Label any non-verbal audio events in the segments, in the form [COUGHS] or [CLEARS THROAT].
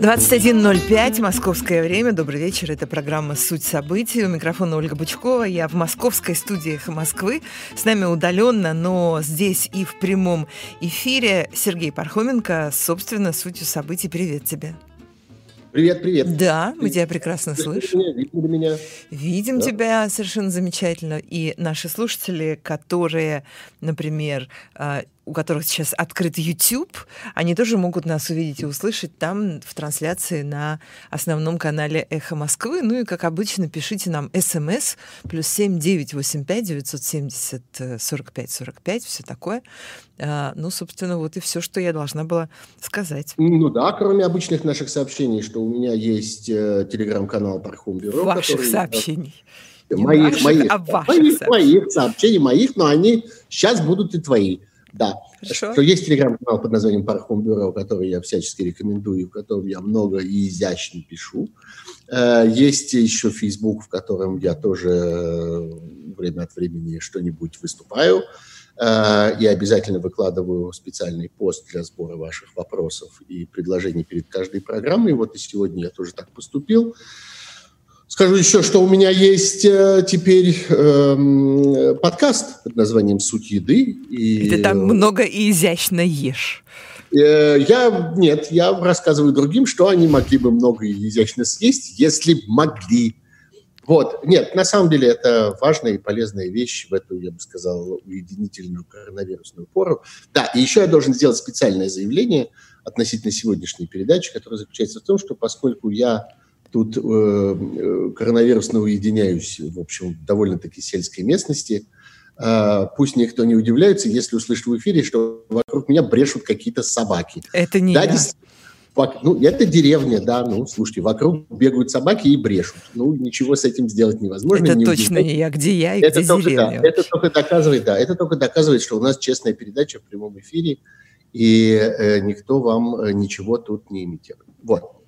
21.05, московское время. Добрый вечер. Это программа «Суть событий». У микрофона Ольга Бучкова. Я в московской студии «Эхо Москвы». С нами удаленно, но здесь и в прямом эфире Сергей Пархоменко. Собственно, «Сутью событий». Привет тебе. Привет, привет. Да, мы тебя прекрасно слышим. Видно меня? Видим да. тебя совершенно замечательно. И наши слушатели, которые, например, а, у которых сейчас открыт YouTube, они тоже могут нас увидеть и услышать там в трансляции на основном канале «Эхо Москвы». Ну и, как обычно, пишите нам смс плюс семь девять восемь пять девятьсот семьдесят сорок пять сорок пять, все такое. А, ну, собственно, вот и все, что я должна была сказать. Ну да, кроме обычных наших сообщений, что у меня есть э, телеграм-канал Пархум Бюро. Ваших который, сообщений. моих, ваших, моих, а ваших моих, сообщений. моих сообщений, моих, но они сейчас будут и твои. Да. Хорошо. Что есть телеграм-канал под названием Пархом Бюро, который я всячески рекомендую, в котором я много и изящно пишу. Э, есть еще Facebook, в котором я тоже э, время от времени что-нибудь выступаю. Э, и обязательно выкладываю специальный пост для сбора ваших вопросов и предложений перед каждой программой. Вот и сегодня я тоже так поступил. Скажу еще, что у меня есть э, теперь э, подкаст под названием «Суть еды». И, и ты там много и изящно ешь. Э, я, нет, я рассказываю другим, что они могли бы много и изящно съесть, если бы могли. Вот, нет, на самом деле это важная и полезная вещь в эту, я бы сказал, уединительную коронавирусную пору. Да, и еще я должен сделать специальное заявление относительно сегодняшней передачи, которое заключается в том, что поскольку я тут э, э, коронавирусно уединяюсь, в общем, довольно-таки сельской местности. Э, пусть никто не удивляется, если услышит в эфире, что вокруг меня брешут какие-то собаки. Это не да, я. Ну, это деревня, да, ну, слушайте, вокруг бегают собаки и брешут. Ну, ничего с этим сделать невозможно. Это не точно не я, где я и это где только, деревня. Да, это только доказывает, да, это только доказывает, что у нас честная передача в прямом эфире, и э, никто вам э, ничего тут не имитирует. Вот.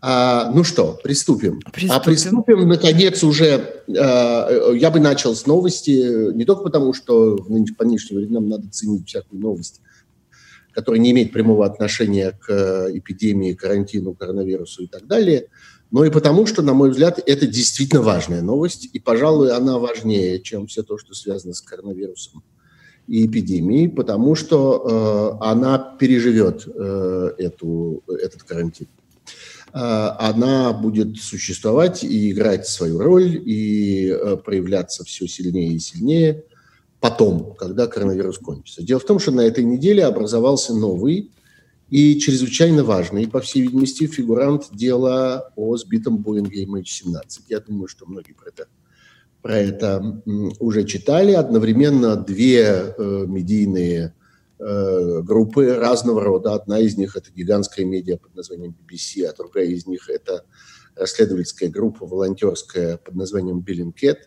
А, ну что, приступим. приступим. А приступим, наконец, уже. А, я бы начал с новости, не только потому, что в нынеш, по нынешним временам надо ценить всякую новость, которая не имеет прямого отношения к э, эпидемии, карантину, коронавирусу и так далее, но и потому, что, на мой взгляд, это действительно важная новость, и, пожалуй, она важнее, чем все то, что связано с коронавирусом и эпидемией, потому что э, она переживет э, эту, этот карантин. Э, она будет существовать и играть свою роль, и э, проявляться все сильнее и сильнее потом, когда коронавирус кончится. Дело в том, что на этой неделе образовался новый и чрезвычайно важный, по всей видимости, фигурант дела о сбитом Боинге MH17. Я думаю, что многие про это, про это уже читали. Одновременно две э, медийные группы разного рода. Одна из них – это гигантская медиа под названием BBC, а другая из них – это расследовательская группа волонтерская под названием Billingcat.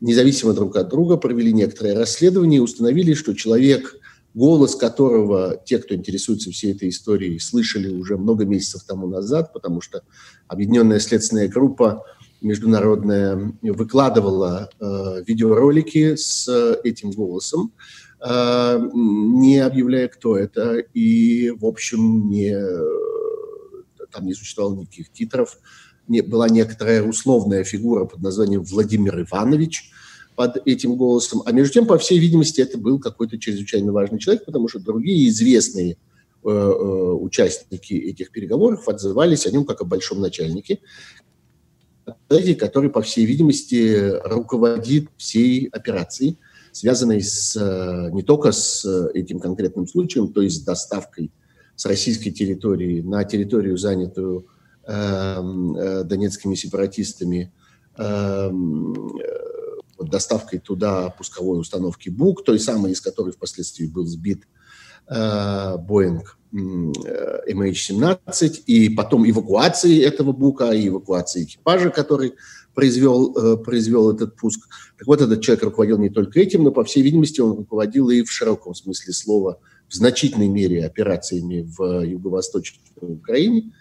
Независимо друг от друга провели некоторые расследования и установили, что человек, голос которого те, кто интересуется всей этой историей, слышали уже много месяцев тому назад, потому что Объединенная следственная группа международная выкладывала э, видеоролики с этим голосом, Э, не объявляя, кто это, и, в общем, не, там не существовало никаких титров. Не, была некоторая условная фигура под названием Владимир Иванович под этим голосом. А между тем, по всей видимости, это был какой-то чрезвычайно важный человек, потому что другие известные э, э, участники этих переговоров отзывались о нем как о большом начальнике, который, по всей видимости, руководит всей операцией связанной с, э, не только с э, этим конкретным случаем, то есть с доставкой с российской территории на территорию, занятую эм, э, донецкими сепаратистами, э, доставкой туда пусковой установки БУК, той самой, из которой впоследствии был сбит Боинг MH17, и потом эвакуации этого БУКа, и эвакуации экипажа, который произвел, э, произвел этот пуск. Так вот, этот человек руководил не только этим, но, по всей видимости, он руководил и в широком смысле слова, в значительной мере операциями в юго-восточной Украине.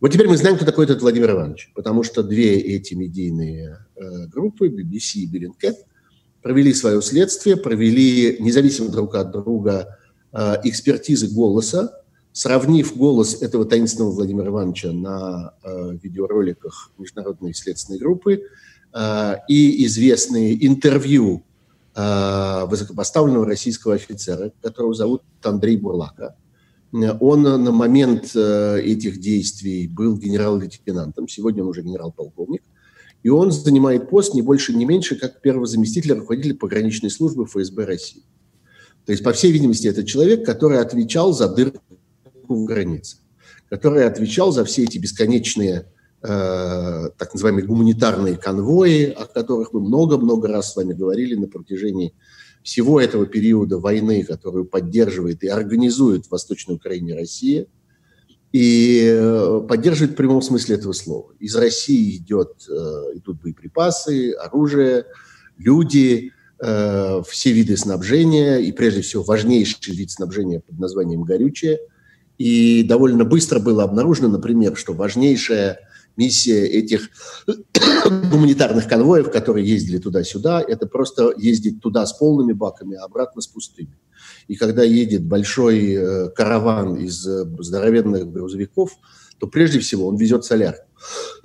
Вот теперь мы знаем, кто такой этот Владимир Иванович, потому что две эти медийные э, группы, BBC и Bellingcat, провели свое следствие, провели независимо друг от друга э, экспертизы голоса, сравнив голос этого таинственного Владимира Ивановича на э, видеороликах Международной следственной группы э, и известные интервью э, высокопоставленного российского офицера, которого зовут Андрей Бурлака. Он на момент э, этих действий был генерал-лейтенантом, сегодня он уже генерал-полковник, и он занимает пост не больше, не меньше, как первого заместителя руководителя пограничной службы фсб России. То есть, по всей видимости, это человек, который отвечал за дырку в границе, который отвечал за все эти бесконечные э, так называемые гуманитарные конвои, о которых мы много-много раз с вами говорили на протяжении всего этого периода войны, которую поддерживает и организует в Восточной Украине Россия, и э, поддерживает в прямом смысле этого слова. Из России идет, э, идут боеприпасы, оружие, люди, э, все виды снабжения, и прежде всего важнейший вид снабжения под названием горючее – и довольно быстро было обнаружено, например, что важнейшая миссия этих [COUGHS] гуманитарных конвоев, которые ездили туда-сюда, это просто ездить туда с полными баками, а обратно с пустыми. И когда едет большой э, караван из э, здоровенных грузовиков, то прежде всего он везет солярку. [COUGHS]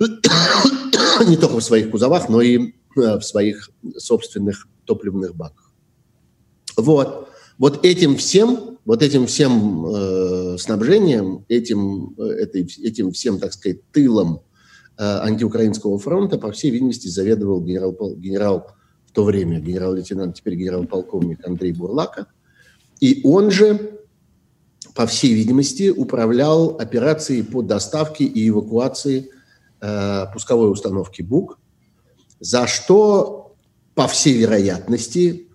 Не только в своих кузовах, но и э, в своих собственных топливных баках. Вот. Вот этим всем, вот этим всем э, снабжением, этим, э, этой, этим всем, так сказать, тылом э, антиукраинского фронта, по всей видимости, заведовал генерал, генерал в то время, генерал-лейтенант, теперь генерал-полковник Андрей Бурлака. И он же, по всей видимости, управлял операцией по доставке и эвакуации э, пусковой установки БУК, за что, по всей вероятности,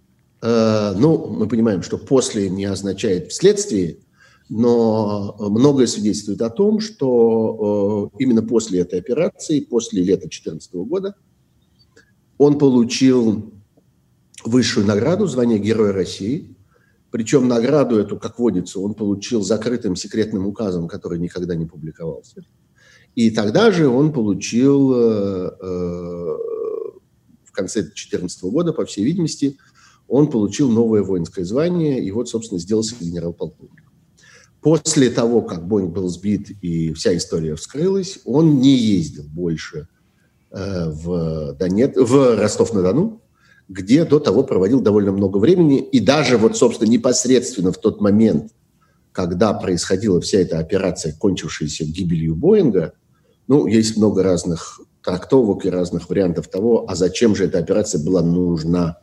ну, мы понимаем, что после не означает вследствие, но многое свидетельствует о том, что э, именно после этой операции, после лета 2014 года, он получил высшую награду, звание Героя России. Причем награду эту, как водится, он получил закрытым секретным указом, который никогда не публиковался. И тогда же он получил э, в конце 2014 года, по всей видимости, он получил новое воинское звание и вот, собственно, сделался генерал-полковником. После того, как Боинг был сбит и вся история вскрылась, он не ездил больше э, в, Донет, в Ростов-на-Дону, где до того проводил довольно много времени. И даже вот, собственно, непосредственно в тот момент, когда происходила вся эта операция, кончившаяся гибелью Боинга, ну, есть много разных трактовок и разных вариантов того, а зачем же эта операция была нужна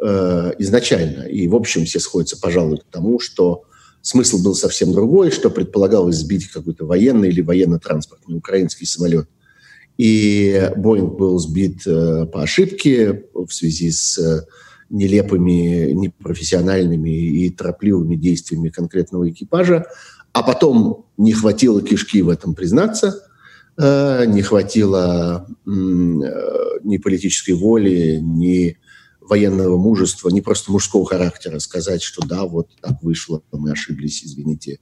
э, изначально. И, в общем, все сходятся, пожалуй, к тому, что смысл был совсем другой, что предполагалось сбить какой-то военный или военно-транспортный украинский самолет. И Боинг был сбит э, по ошибке в связи с э, нелепыми, непрофессиональными и торопливыми действиями конкретного экипажа. А потом не хватило кишки в этом признаться, э, не хватило э, ни политической воли, ни военного мужества, не просто мужского характера, сказать, что да, вот так вышло, мы ошиблись, извините,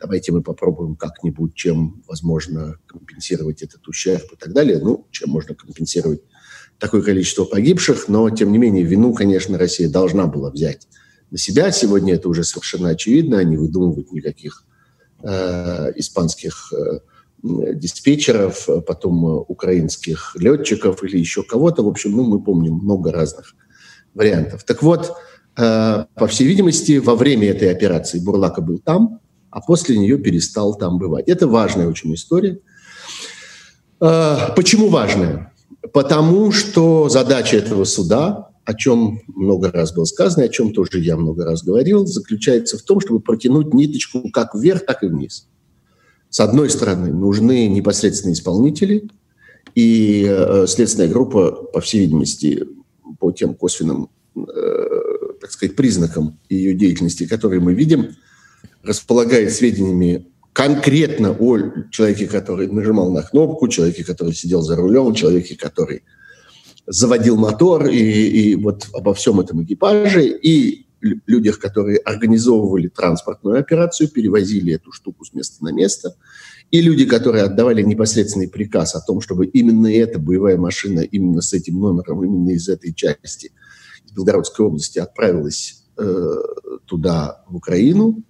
давайте мы попробуем как-нибудь, чем возможно компенсировать этот ущерб и так далее. Ну, чем можно компенсировать такое количество погибших, но, тем не менее, вину, конечно, Россия должна была взять на себя. Сегодня это уже совершенно очевидно, не выдумывать никаких э, испанских э, диспетчеров, потом э, украинских летчиков или еще кого-то. В общем, ну, мы помним много разных вариантов. Так вот, э, по всей видимости, во время этой операции Бурлака был там, а после нее перестал там бывать. Это важная очень история. Э, почему важная? Потому что задача этого суда, о чем много раз было сказано, о чем тоже я много раз говорил, заключается в том, чтобы протянуть ниточку как вверх, так и вниз. С одной стороны, нужны непосредственные исполнители, и э, следственная группа, по всей видимости, по тем косвенным, э, так сказать, признакам ее деятельности, которые мы видим, располагает сведениями конкретно о человеке, который нажимал на кнопку, человеке, который сидел за рулем, человеке, который заводил мотор, и, и вот обо всем этом экипаже, и людях, которые организовывали транспортную операцию, перевозили эту штуку с места на место, и люди, которые отдавали непосредственный приказ о том, чтобы именно эта боевая машина, именно с этим номером, именно из этой части, из Белгородской области отправилась туда, в Украину.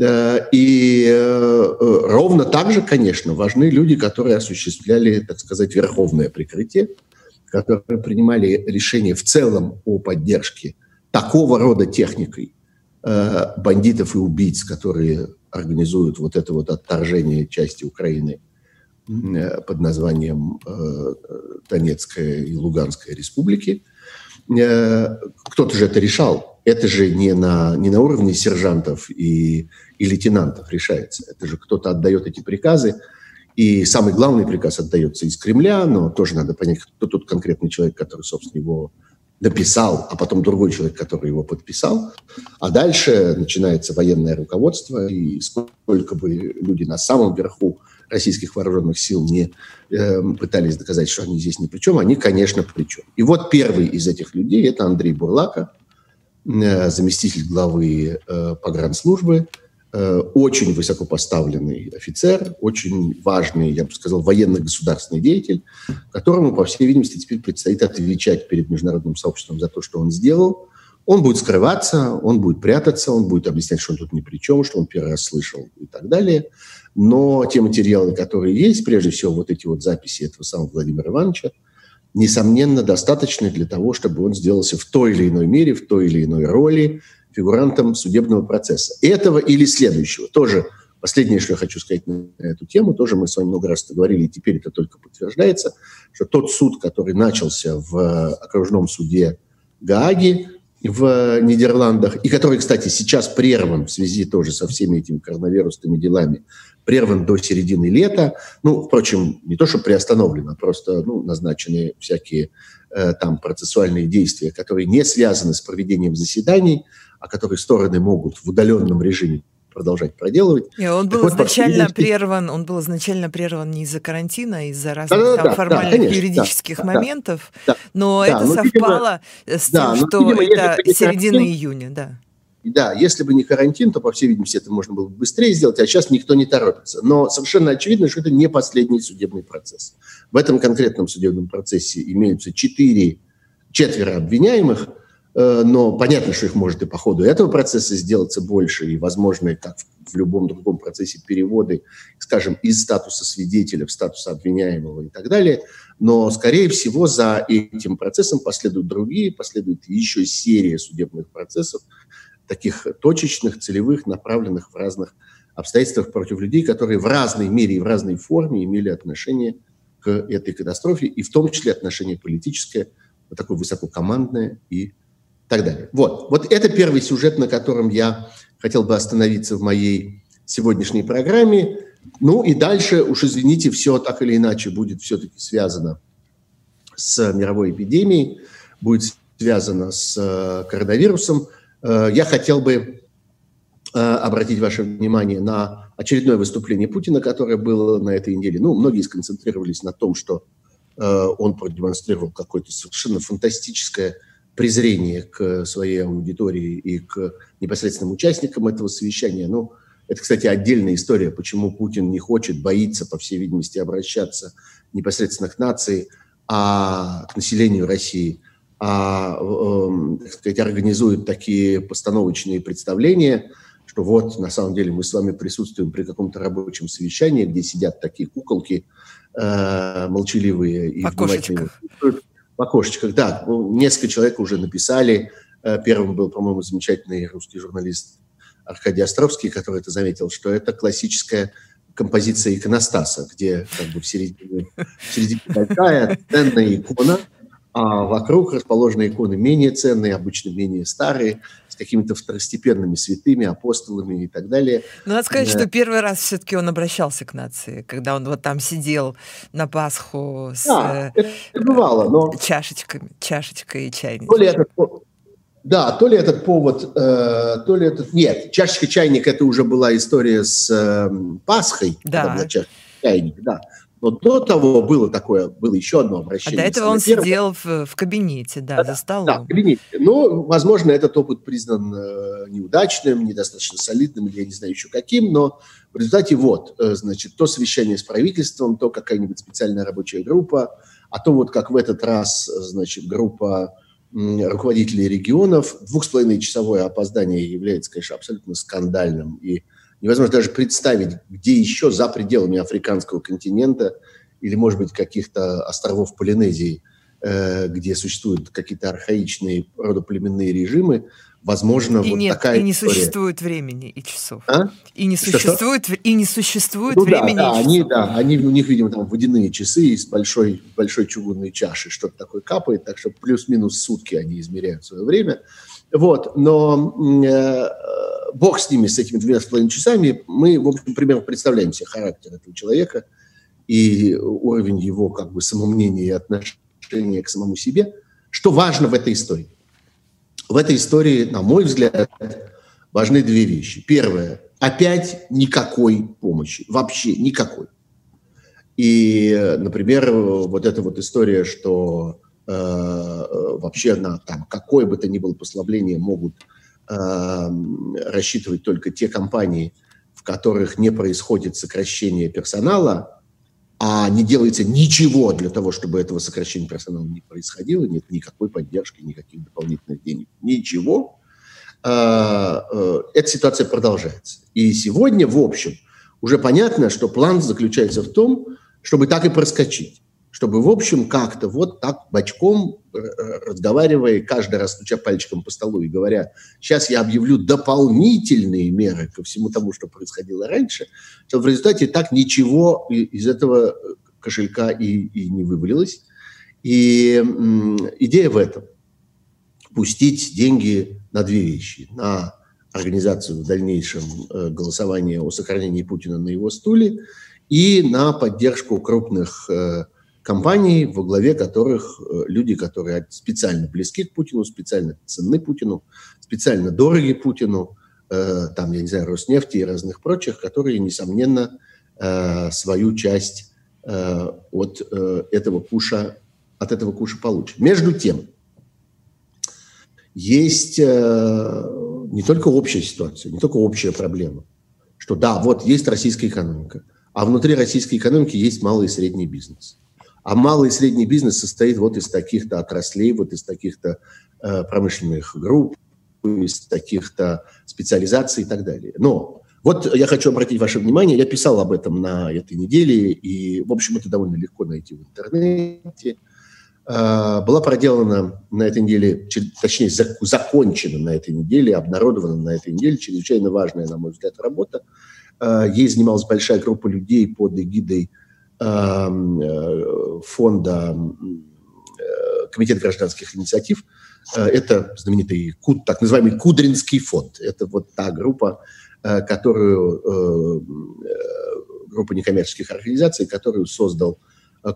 И ровно так же, конечно, важны люди, которые осуществляли, так сказать, верховное прикрытие, которые принимали решение в целом о поддержке такого рода техникой бандитов и убийц, которые организуют вот это вот отторжение части Украины под названием Донецкая и Луганская республики. Кто-то же это решал. Это же не на, не на уровне сержантов и, и лейтенантов решается. Это же кто-то отдает эти приказы. И самый главный приказ отдается из Кремля, но тоже надо понять, кто тут конкретный человек, который, собственно, его написал, а потом другой человек, который его подписал. А дальше начинается военное руководство, и сколько бы люди на самом верху российских вооруженных сил не э, пытались доказать, что они здесь ни при чем, они, конечно, при чем. И вот первый из этих людей – это Андрей Бурлака, э, заместитель главы э, погранслужбы, очень высокопоставленный офицер, очень важный, я бы сказал, военно-государственный деятель, которому, по всей видимости, теперь предстоит отвечать перед международным сообществом за то, что он сделал. Он будет скрываться, он будет прятаться, он будет объяснять, что он тут ни при чем, что он первый раз слышал и так далее – но те материалы, которые есть, прежде всего вот эти вот записи этого самого Владимира Ивановича, несомненно, достаточны для того, чтобы он сделался в той или иной мере, в той или иной роли фигурантом судебного процесса. Этого или следующего. Тоже последнее, что я хочу сказать на эту тему, тоже мы с вами много раз говорили, и теперь это только подтверждается, что тот суд, который начался в окружном суде Гааги, в Нидерландах, и который, кстати, сейчас прерван в связи тоже со всеми этими коронавирусными делами, прерван до середины лета. Ну, впрочем, не то, что приостановлен, а просто ну, назначены всякие э, там процессуальные действия, которые не связаны с проведением заседаний, а которые стороны могут в удаленном режиме продолжать проделывать. И он был так изначально вот, прерван, он был изначально прерван не из-за карантина, а из-за разных да, там, да, формальных да, конечно, юридических да, моментов, да, но да, это но, совпало видимо, с тем, да, что но, видимо, это середина карантин, июня, да. Да, если бы не карантин, то, по всей видимости, это можно было бы быстрее сделать, а сейчас никто не торопится. Но совершенно очевидно, что это не последний судебный процесс. В этом конкретном судебном процессе имеются четыре, четверо обвиняемых – но понятно, что их может и по ходу этого процесса сделаться больше, и, возможно, как в любом другом процессе переводы, скажем, из статуса свидетеля в статус обвиняемого и так далее. Но, скорее всего, за этим процессом последуют другие, последует еще серия судебных процессов, таких точечных, целевых, направленных в разных обстоятельствах против людей, которые в разной мере и в разной форме имели отношение к этой катастрофе, и в том числе отношение политическое, вот такое высококомандное и так далее. Вот, вот это первый сюжет, на котором я хотел бы остановиться в моей сегодняшней программе. Ну и дальше, уж извините, все так или иначе будет все-таки связано с мировой эпидемией, будет связано с э, коронавирусом. Э, я хотел бы э, обратить ваше внимание на очередное выступление Путина, которое было на этой неделе. Ну, многие сконцентрировались на том, что он продемонстрировал какое-то совершенно фантастическое презрение к своей аудитории и к непосредственным участникам этого совещания. Ну, это, кстати, отдельная история, почему Путин не хочет, боится, по всей видимости, обращаться непосредственно к нации, а к населению России, а, э, так сказать, организует такие постановочные представления, что вот, на самом деле, мы с вами присутствуем при каком-то рабочем совещании, где сидят такие куколки э, молчаливые и внимательные в окошечках, да. Ну, несколько человек уже написали. Э, первым был, по-моему, замечательный русский журналист Аркадий Островский, который это заметил, что это классическая композиция иконостаса, где как бы в середине, в середине большая ценная икона, а вокруг расположены иконы менее ценные, обычно менее старые, с какими-то второстепенными святыми, апостолами и так далее. Но надо сказать, что первый раз все-таки он обращался к нации, когда он вот там сидел на Пасху с да, это бывало, но... чашечками, чашечкой и чайником. То ли этот, да, то ли этот повод, э, то ли этот... Нет, чашечка чайник это уже была история с э, Пасхой. Да. Чашечка чайник, да. Но до того было такое, было еще одно обращение. А до этого он первого. сидел в, в кабинете, да, да, за столом. Да, в кабинете. Но, возможно, этот опыт признан э, неудачным, недостаточно солидным, или я не знаю еще каким, но в результате вот, э, значит, то совещание с правительством, то какая-нибудь специальная рабочая группа, а то вот как в этот раз, значит, группа руководителей регионов. Двух с половиной часовое опоздание является, конечно, абсолютно скандальным. И невозможно даже представить, где еще за пределами африканского континента или, может быть, каких-то островов Полинезии, э, где существуют какие-то архаичные родоплеменные режимы, возможно, и вот нет, такая и не история. существует времени и часов. А? И не существует, и не существует Ну времени да, да, и часов. они, да, они, у них, видимо, там водяные часы из большой, большой чугунной чаши, что-то такое капает, так что плюс-минус сутки они измеряют свое время. Вот, но э, бог с ними, с этими двумя с половиной часами, мы, в общем, примерно представляем себе характер этого человека и уровень его как бы самомнения и отношения к самому себе. Что важно в этой истории? В этой истории, на мой взгляд, важны две вещи. Первое. Опять никакой помощи. Вообще никакой. И, например, вот эта вот история, что вообще на там, какое бы то ни было послабление могут э, рассчитывать только те компании, в которых не происходит сокращение персонала, а не делается ничего для того, чтобы этого сокращения персонала не происходило, нет никакой поддержки, никаких дополнительных денег, ничего, э, эта ситуация продолжается. И сегодня, в общем, уже понятно, что план заключается в том, чтобы так и проскочить. Чтобы, в общем, как-то вот так бочком, э, разговаривая, каждый раз стуча пальчиком по столу и говоря, сейчас я объявлю дополнительные меры ко всему тому, что происходило раньше, что в результате так ничего из этого кошелька и, и не вывалилось. И м, идея в этом. Пустить деньги на две вещи. На организацию в дальнейшем э, голосования о сохранении Путина на его стуле и на поддержку крупных э, компаний, во главе которых э, люди, которые специально близки к Путину, специально ценны Путину, специально дороги Путину, э, там, я не знаю, Роснефти и разных прочих, которые, несомненно, э, свою часть э, от э, этого куша, от этого куша получат. Между тем, есть э, не только общая ситуация, не только общая проблема, что да, вот есть российская экономика, а внутри российской экономики есть малый и средний бизнес. А малый и средний бизнес состоит вот из таких-то отраслей, вот из таких-то э, промышленных групп, из таких-то специализаций и так далее. Но вот я хочу обратить ваше внимание, я писал об этом на этой неделе, и, в общем, это довольно легко найти в интернете. Э, была проделана на этой неделе, точнее, закончена на этой неделе, обнародована на этой неделе чрезвычайно важная, на мой взгляд, работа. Э, ей занималась большая группа людей под эгидой фонда Комитета гражданских инициатив. Это знаменитый так называемый Кудринский фонд. Это вот та группа, которую группа некоммерческих организаций, которую создал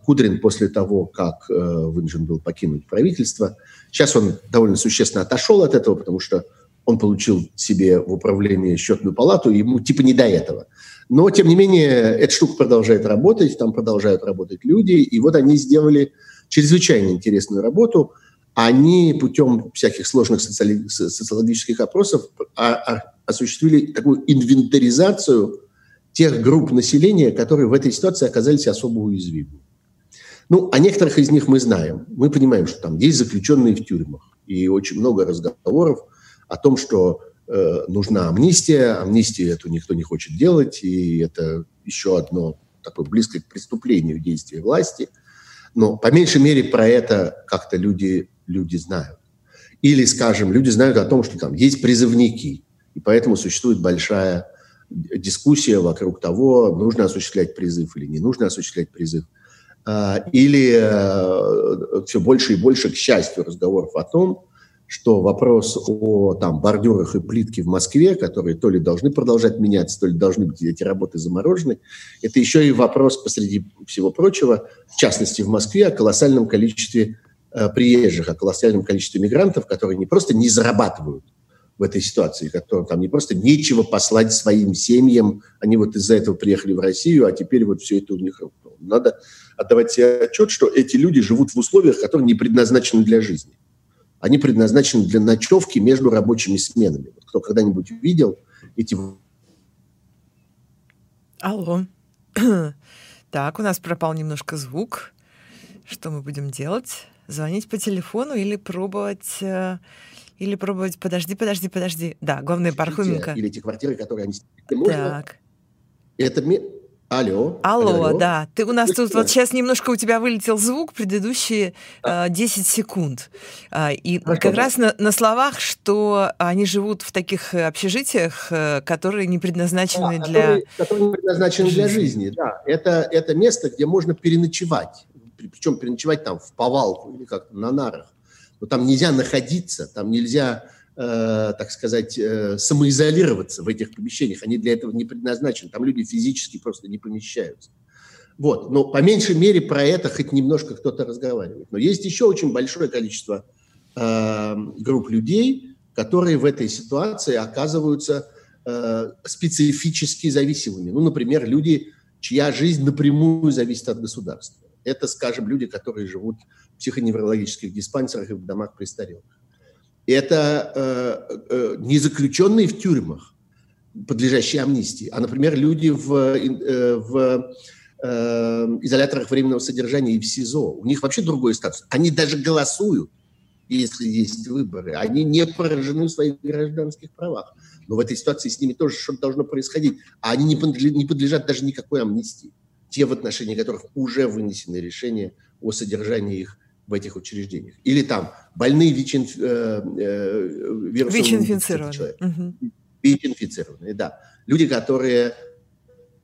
Кудрин после того, как вынужден был покинуть правительство. Сейчас он довольно существенно отошел от этого, потому что он получил себе в управление счетную палату, ему типа не до этого. Но, тем не менее, эта штука продолжает работать, там продолжают работать люди, и вот они сделали чрезвычайно интересную работу. Они путем всяких сложных социали- социологических опросов осуществили такую инвентаризацию тех групп населения, которые в этой ситуации оказались особо уязвимы. Ну, о некоторых из них мы знаем. Мы понимаем, что там есть заключенные в тюрьмах. И очень много разговоров о том, что э, нужна амнистия, амнистию эту никто не хочет делать, и это еще одно такое близкое к преступлению действия власти. Но по меньшей мере про это как-то люди, люди знают. Или, скажем, люди знают о том, что там есть призывники, и поэтому существует большая дискуссия вокруг того, нужно осуществлять призыв или не нужно осуществлять призыв. А, или э, все больше и больше, к счастью, разговоров о том, что вопрос о там, бордюрах и плитке в Москве, которые то ли должны продолжать меняться, то ли должны быть эти работы заморожены, это еще и вопрос, посреди всего прочего, в частности в Москве, о колоссальном количестве э, приезжих, о колоссальном количестве мигрантов, которые не просто не зарабатывают в этой ситуации, которым там не просто нечего послать своим семьям, они вот из-за этого приехали в Россию, а теперь вот все это у них надо отдавать себе отчет, что эти люди живут в условиях, которые не предназначены для жизни они предназначены для ночевки между рабочими сменами. Вот кто когда-нибудь видел эти... Алло. [CLEARS THROAT] Так, у нас пропал немножко звук. Что мы будем делать? Звонить по телефону или пробовать... Э, или пробовать... Подожди, подожди, подожди. Да, главное, Пархоменко. Или те квартиры, которые они... Так. Это Алло. Алло, алло, да. Ты у нас тут вот сейчас немножко у тебя вылетел звук, предыдущие э, 10 секунд. Э, и Хорошо. как раз на, на словах, что они живут в таких общежитиях, э, которые не предназначены да, для... Которые, которые не предназначены жизни. для жизни, да. Это, это место, где можно переночевать. Причем переночевать там в повалку или как-то на нарах. Но там нельзя находиться, там нельзя Э, так сказать, э, самоизолироваться в этих помещениях. Они для этого не предназначены. Там люди физически просто не помещаются. Вот. Но по меньшей мере про это хоть немножко кто-то разговаривает. Но есть еще очень большое количество э, групп людей, которые в этой ситуации оказываются э, специфически зависимыми. Ну, например, люди, чья жизнь напрямую зависит от государства. Это, скажем, люди, которые живут в психоневрологических диспансерах и в домах престарелых это э, э, не заключенные в тюрьмах, подлежащие амнистии, а, например, люди в, э, в э, изоляторах временного содержания и в СИЗО. У них вообще другой статус. Они даже голосуют, если есть выборы. Они не поражены в своих гражданских правах. Но в этой ситуации с ними тоже что-то должно происходить. А они не подлежат, даже никакой амнистии. Те, в отношении которых уже вынесены решения о содержании их в этих учреждениях. Или там больные ВИЧ, э, э, вирусом ВИЧ-инфицированные. Угу. ВИЧ-инфицированные, да. Люди, которые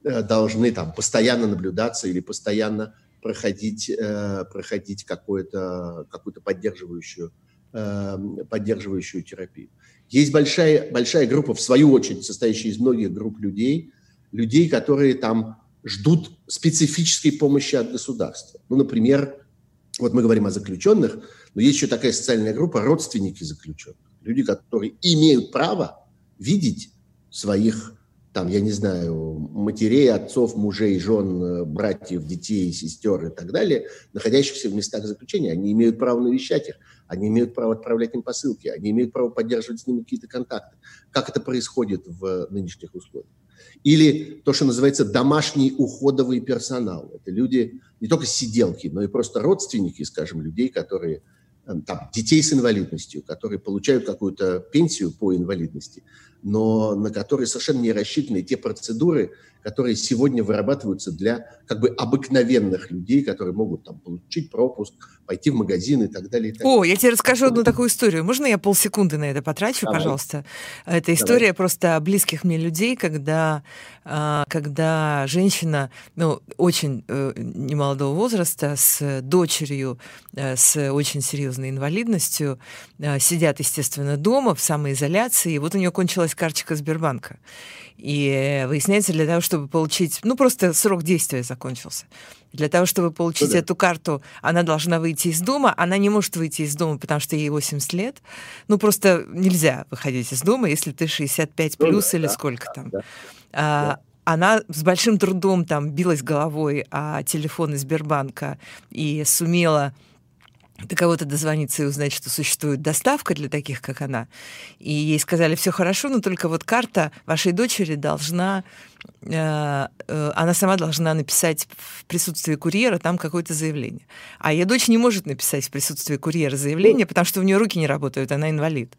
э, должны там постоянно наблюдаться или постоянно проходить, э, проходить какую-то какую поддерживающую, э, поддерживающую терапию. Есть большая, большая группа, в свою очередь, состоящая из многих групп людей, людей, которые там ждут специфической помощи от государства. Ну, например, вот мы говорим о заключенных, но есть еще такая социальная группа – родственники заключенных. Люди, которые имеют право видеть своих, там, я не знаю, матерей, отцов, мужей, жен, братьев, детей, сестер и так далее, находящихся в местах заключения. Они имеют право навещать их, они имеют право отправлять им посылки, они имеют право поддерживать с ними какие-то контакты. Как это происходит в нынешних условиях? Или то, что называется домашний уходовый персонал. Это люди, не только сиделки, но и просто родственники, скажем, людей, которые эм, там, детей с инвалидностью, которые получают какую-то пенсию по инвалидности, но на которые совершенно не рассчитаны те процедуры, которые сегодня вырабатываются для как бы обыкновенных людей, которые могут там получить пропуск, пойти в магазин и так далее. И так О, я тебе расскажу одну такую историю. Можно я полсекунды на это потрачу, Давай. пожалуйста? Это история Давай. просто близких мне людей, когда, а, когда женщина, ну, очень э, немолодого возраста, с дочерью э, с очень серьезной инвалидностью, э, сидят, естественно, дома в самоизоляции, и вот у нее кончилась карточка Сбербанка. И выясняется, для того, чтобы получить... Ну, просто срок действия закончился. Для того, чтобы получить ну, да. эту карту, она должна выйти из дома. Она не может выйти из дома, потому что ей 80 лет. Ну, просто нельзя выходить из дома, если ты 65 ну, плюс да, или да, сколько да, там. Да, а, да она с большим трудом там билась головой о телефон из Сбербанка и сумела до кого-то дозвониться и узнать, что существует доставка для таких, как она. И ей сказали, все хорошо, но только вот карта вашей дочери должна, э, э, она сама должна написать в присутствии курьера там какое-то заявление. А ее дочь не может написать в присутствии курьера заявление, потому что у нее руки не работают, она инвалид.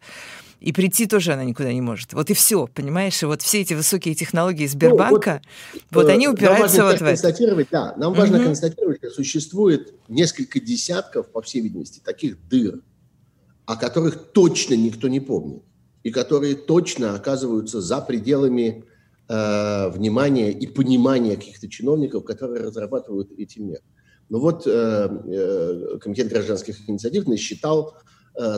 И прийти тоже она никуда не может. Вот и все, понимаешь? И вот все эти высокие технологии Сбербанка, ну, вот, вот они упираются нам вот в это. Да, нам важно угу. констатировать, что существует несколько десятков, по всей видимости, таких дыр, о которых точно никто не помнит, и которые точно оказываются за пределами э, внимания и понимания каких-то чиновников, которые разрабатывают эти меры. Ну вот э, э, Комитет гражданских инициатив насчитал Э,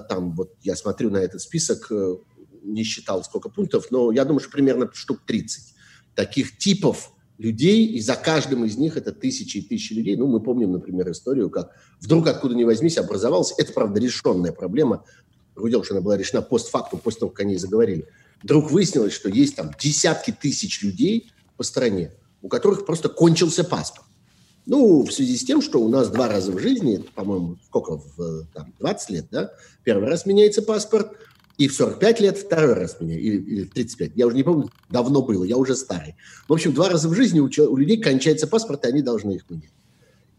там вот я смотрю на этот список, э, не считал сколько пунктов, но я думаю, что примерно штук 30 таких типов людей, и за каждым из них это тысячи и тысячи людей. Ну, мы помним, например, историю, как вдруг откуда ни возьмись образовалась, это, правда, решенная проблема, другое дело, что она была решена постфактум, после того, как они заговорили. Вдруг выяснилось, что есть там десятки тысяч людей по стране, у которых просто кончился паспорт. Ну, в связи с тем, что у нас два раза в жизни, по-моему, сколько, в там, 20 лет, да, первый раз меняется паспорт, и в 45 лет второй раз меняется, или, или в 35. Я уже не помню, давно было, я уже старый. В общем, два раза в жизни у, у людей кончается паспорт, и они должны их менять.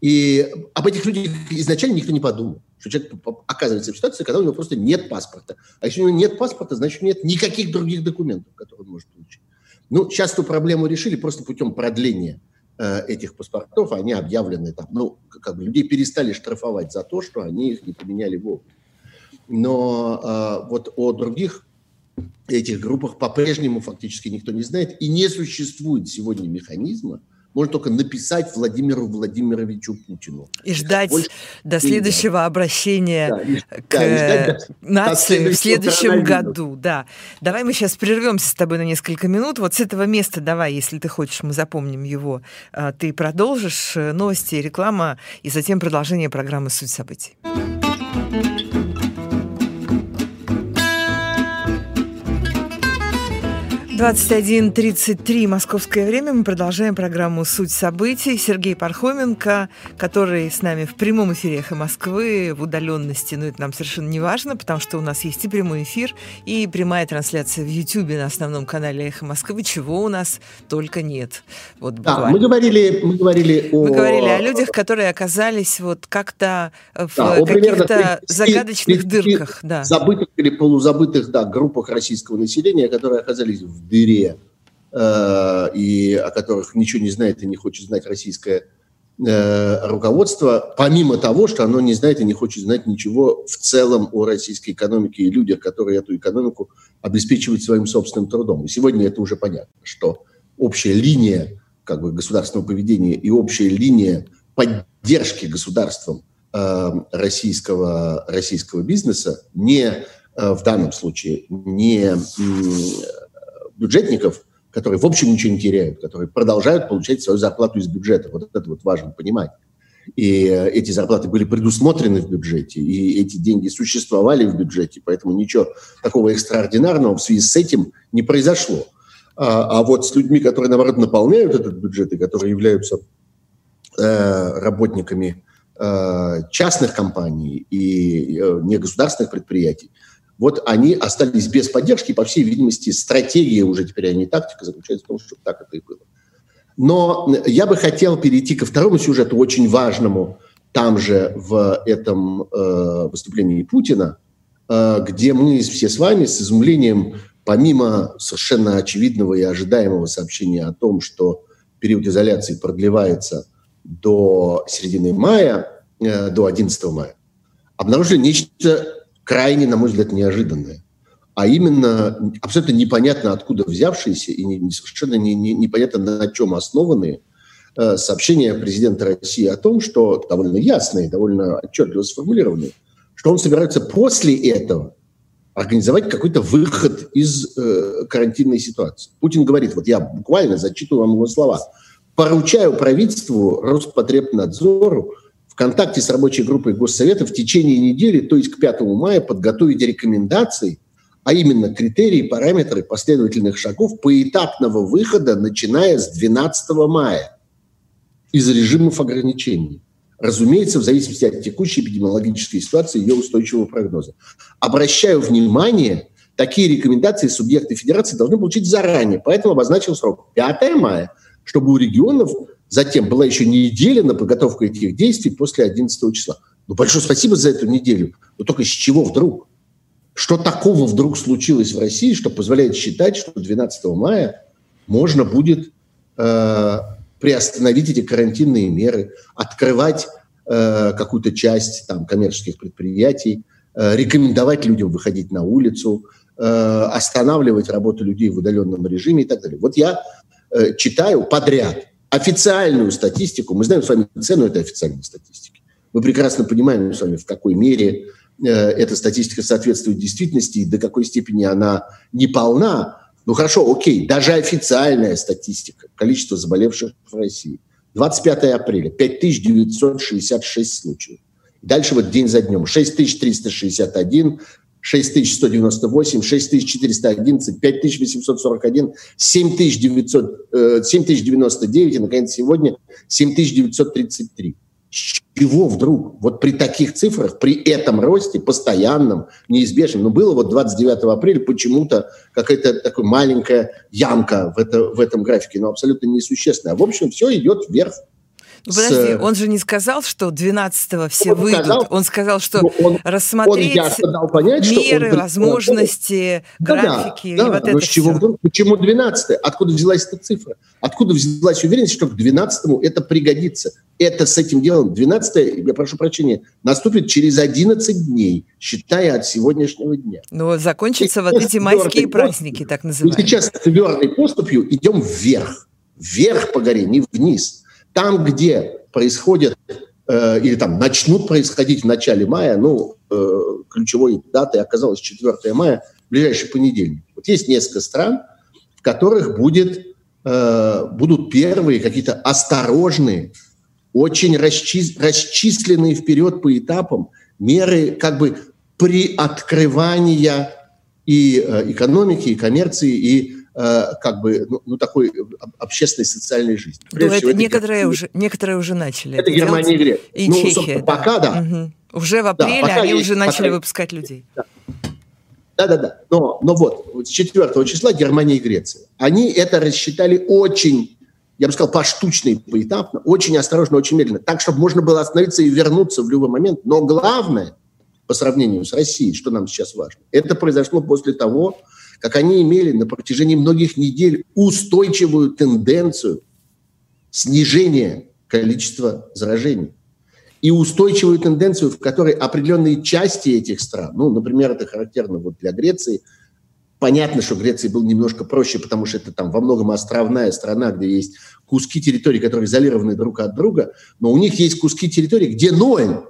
И об этих людях изначально никто не подумал, что человек оказывается в ситуации, когда у него просто нет паспорта. А если у него нет паспорта, значит, нет никаких других документов, которые он может получить. Ну, сейчас эту проблему решили просто путем продления этих паспортов. Они объявлены там, ну, как бы людей перестали штрафовать за то, что они их не поменяли вовремя. Но э, вот о других этих группах по-прежнему фактически никто не знает. И не существует сегодня механизма, можно только написать Владимиру Владимировичу Путину. И ждать Больше... до следующего обращения да, к да, нации в следующем году. Да. Давай мы сейчас прервемся с тобой на несколько минут. Вот с этого места давай, если ты хочешь, мы запомним его. А, ты продолжишь э, новости, реклама и затем продолжение программы «Суть событий». 21.33 московское время. Мы продолжаем программу «Суть событий». Сергей Пархоменко, который с нами в прямом эфире «Эхо Москвы» в удаленности, но это нам совершенно не важно, потому что у нас есть и прямой эфир, и прямая трансляция в YouTube на основном канале «Эхо Москвы», чего у нас только нет. Вот буквально. Да, мы говорили, мы говорили о... Мы говорили о людях, которые оказались вот как-то в да, каких-то загадочных 30, дырках. Да. Забытых или полузабытых да, группах российского населения, которые оказались в дыре, э, и о которых ничего не знает и не хочет знать российское э, руководство, помимо того, что оно не знает и не хочет знать ничего в целом о российской экономике и людях, которые эту экономику обеспечивают своим собственным трудом. И сегодня это уже понятно, что общая линия как бы, государственного поведения и общая линия поддержки государством э, российского, российского бизнеса не э, в данном случае не бюджетников, которые в общем ничего не теряют, которые продолжают получать свою зарплату из бюджета. Вот это вот важно понимать. И э, эти зарплаты были предусмотрены в бюджете, и эти деньги существовали в бюджете, поэтому ничего такого экстраординарного в связи с этим не произошло. А, а вот с людьми, которые, наоборот, наполняют этот бюджет и которые являются э, работниками э, частных компаний и э, негосударственных предприятий, вот они остались без поддержки, по всей видимости, стратегия уже теперь, а не тактика, заключается в том, чтобы так это и было. Но я бы хотел перейти ко второму сюжету, очень важному, там же в этом э, выступлении Путина, э, где мы все с вами с изумлением, помимо совершенно очевидного и ожидаемого сообщения о том, что период изоляции продлевается до середины мая, э, до 11 мая, обнаружили нечто крайне, на мой взгляд, неожиданное. А именно абсолютно непонятно откуда взявшиеся и не, совершенно не, не, непонятно на чем основанные э, сообщения президента России о том, что довольно ясные, довольно отчетливо сформулированные, что он собирается после этого организовать какой-то выход из э, карантинной ситуации. Путин говорит, вот я буквально зачитываю вам его слова, поручаю правительству, Роспотребнадзору контакте с рабочей группой Госсовета в течение недели, то есть к 5 мая, подготовить рекомендации, а именно критерии, параметры последовательных шагов поэтапного выхода, начиная с 12 мая из режимов ограничений. Разумеется, в зависимости от текущей эпидемиологической ситуации и ее устойчивого прогноза. Обращаю внимание, такие рекомендации субъекты федерации должны получить заранее, поэтому обозначил срок 5 мая, чтобы у регионов Затем была еще неделя на подготовку этих действий после 11 числа. Ну, большое спасибо за эту неделю. Но только с чего вдруг? Что такого вдруг случилось в России, что позволяет считать, что 12 мая можно будет э, приостановить эти карантинные меры, открывать э, какую-то часть там, коммерческих предприятий, э, рекомендовать людям выходить на улицу, э, останавливать работу людей в удаленном режиме и так далее. Вот я э, читаю подряд официальную статистику, мы знаем с вами цену этой официальной статистики. Мы прекрасно понимаем с вами, в какой мере э, эта статистика соответствует действительности и до какой степени она неполна. Ну хорошо, окей, даже официальная статистика, количество заболевших в России. 25 апреля 5966 случаев. Дальше вот день за днем 6361, 6198, 6411, 5841, 7900, 7099 и, наконец, сегодня 7933. С чего вдруг? Вот при таких цифрах, при этом росте, постоянном, неизбежном, ну, было вот 29 апреля почему-то какая-то такая маленькая ямка в, это, в этом графике, но абсолютно несущественная. В общем, все идет вверх Ну, подожди, он же не сказал, что 12-го все он выйдут. Сказал, он сказал, что ну, он, рассмотреть он понять, меры, он, возможности, да, графики. Да, да, вот это чего, все. почему 12 Откуда взялась эта цифра? Откуда взялась уверенность, что к 12-му это пригодится? Это с этим делом 12 я прошу прощения, наступит через 11 дней, считая от сегодняшнего дня. Но закончатся и вот эти майские праздники, так называемые. И сейчас твердой поступью идем вверх. Вверх по горе, не вниз. Там, где происходят э, или там начнут происходить в начале мая, ну, э, ключевой датой оказалась 4 мая, ближайший понедельник. Вот есть несколько стран, в которых будет, э, будут первые какие-то осторожные, очень расчис, расчисленные вперед по этапам меры как бы приоткрывания и э, экономики, и коммерции, и как бы, ну, ну такой общественной социальной жизни. Ну, это всего, некоторые, это, уже, некоторые уже начали. Это, Германия и Греция. И ну, Чехия. Да. Пока, да. Угу. Уже в апреле да, они есть, уже начали пока... выпускать людей. Да. Да-да-да. Но, но вот, с 4 числа Германия и Греция. Они это рассчитали очень, я бы сказал, поштучно и поэтапно, очень осторожно, очень медленно. Так, чтобы можно было остановиться и вернуться в любой момент. Но главное, по сравнению с Россией, что нам сейчас важно, это произошло после того, как они имели на протяжении многих недель устойчивую тенденцию снижения количества заражений. И устойчивую тенденцию, в которой определенные части этих стран, ну, например, это характерно вот для Греции, понятно, что Греции был немножко проще, потому что это там во многом островная страна, где есть куски территории, которые изолированы друг от друга, но у них есть куски территории, где ноль,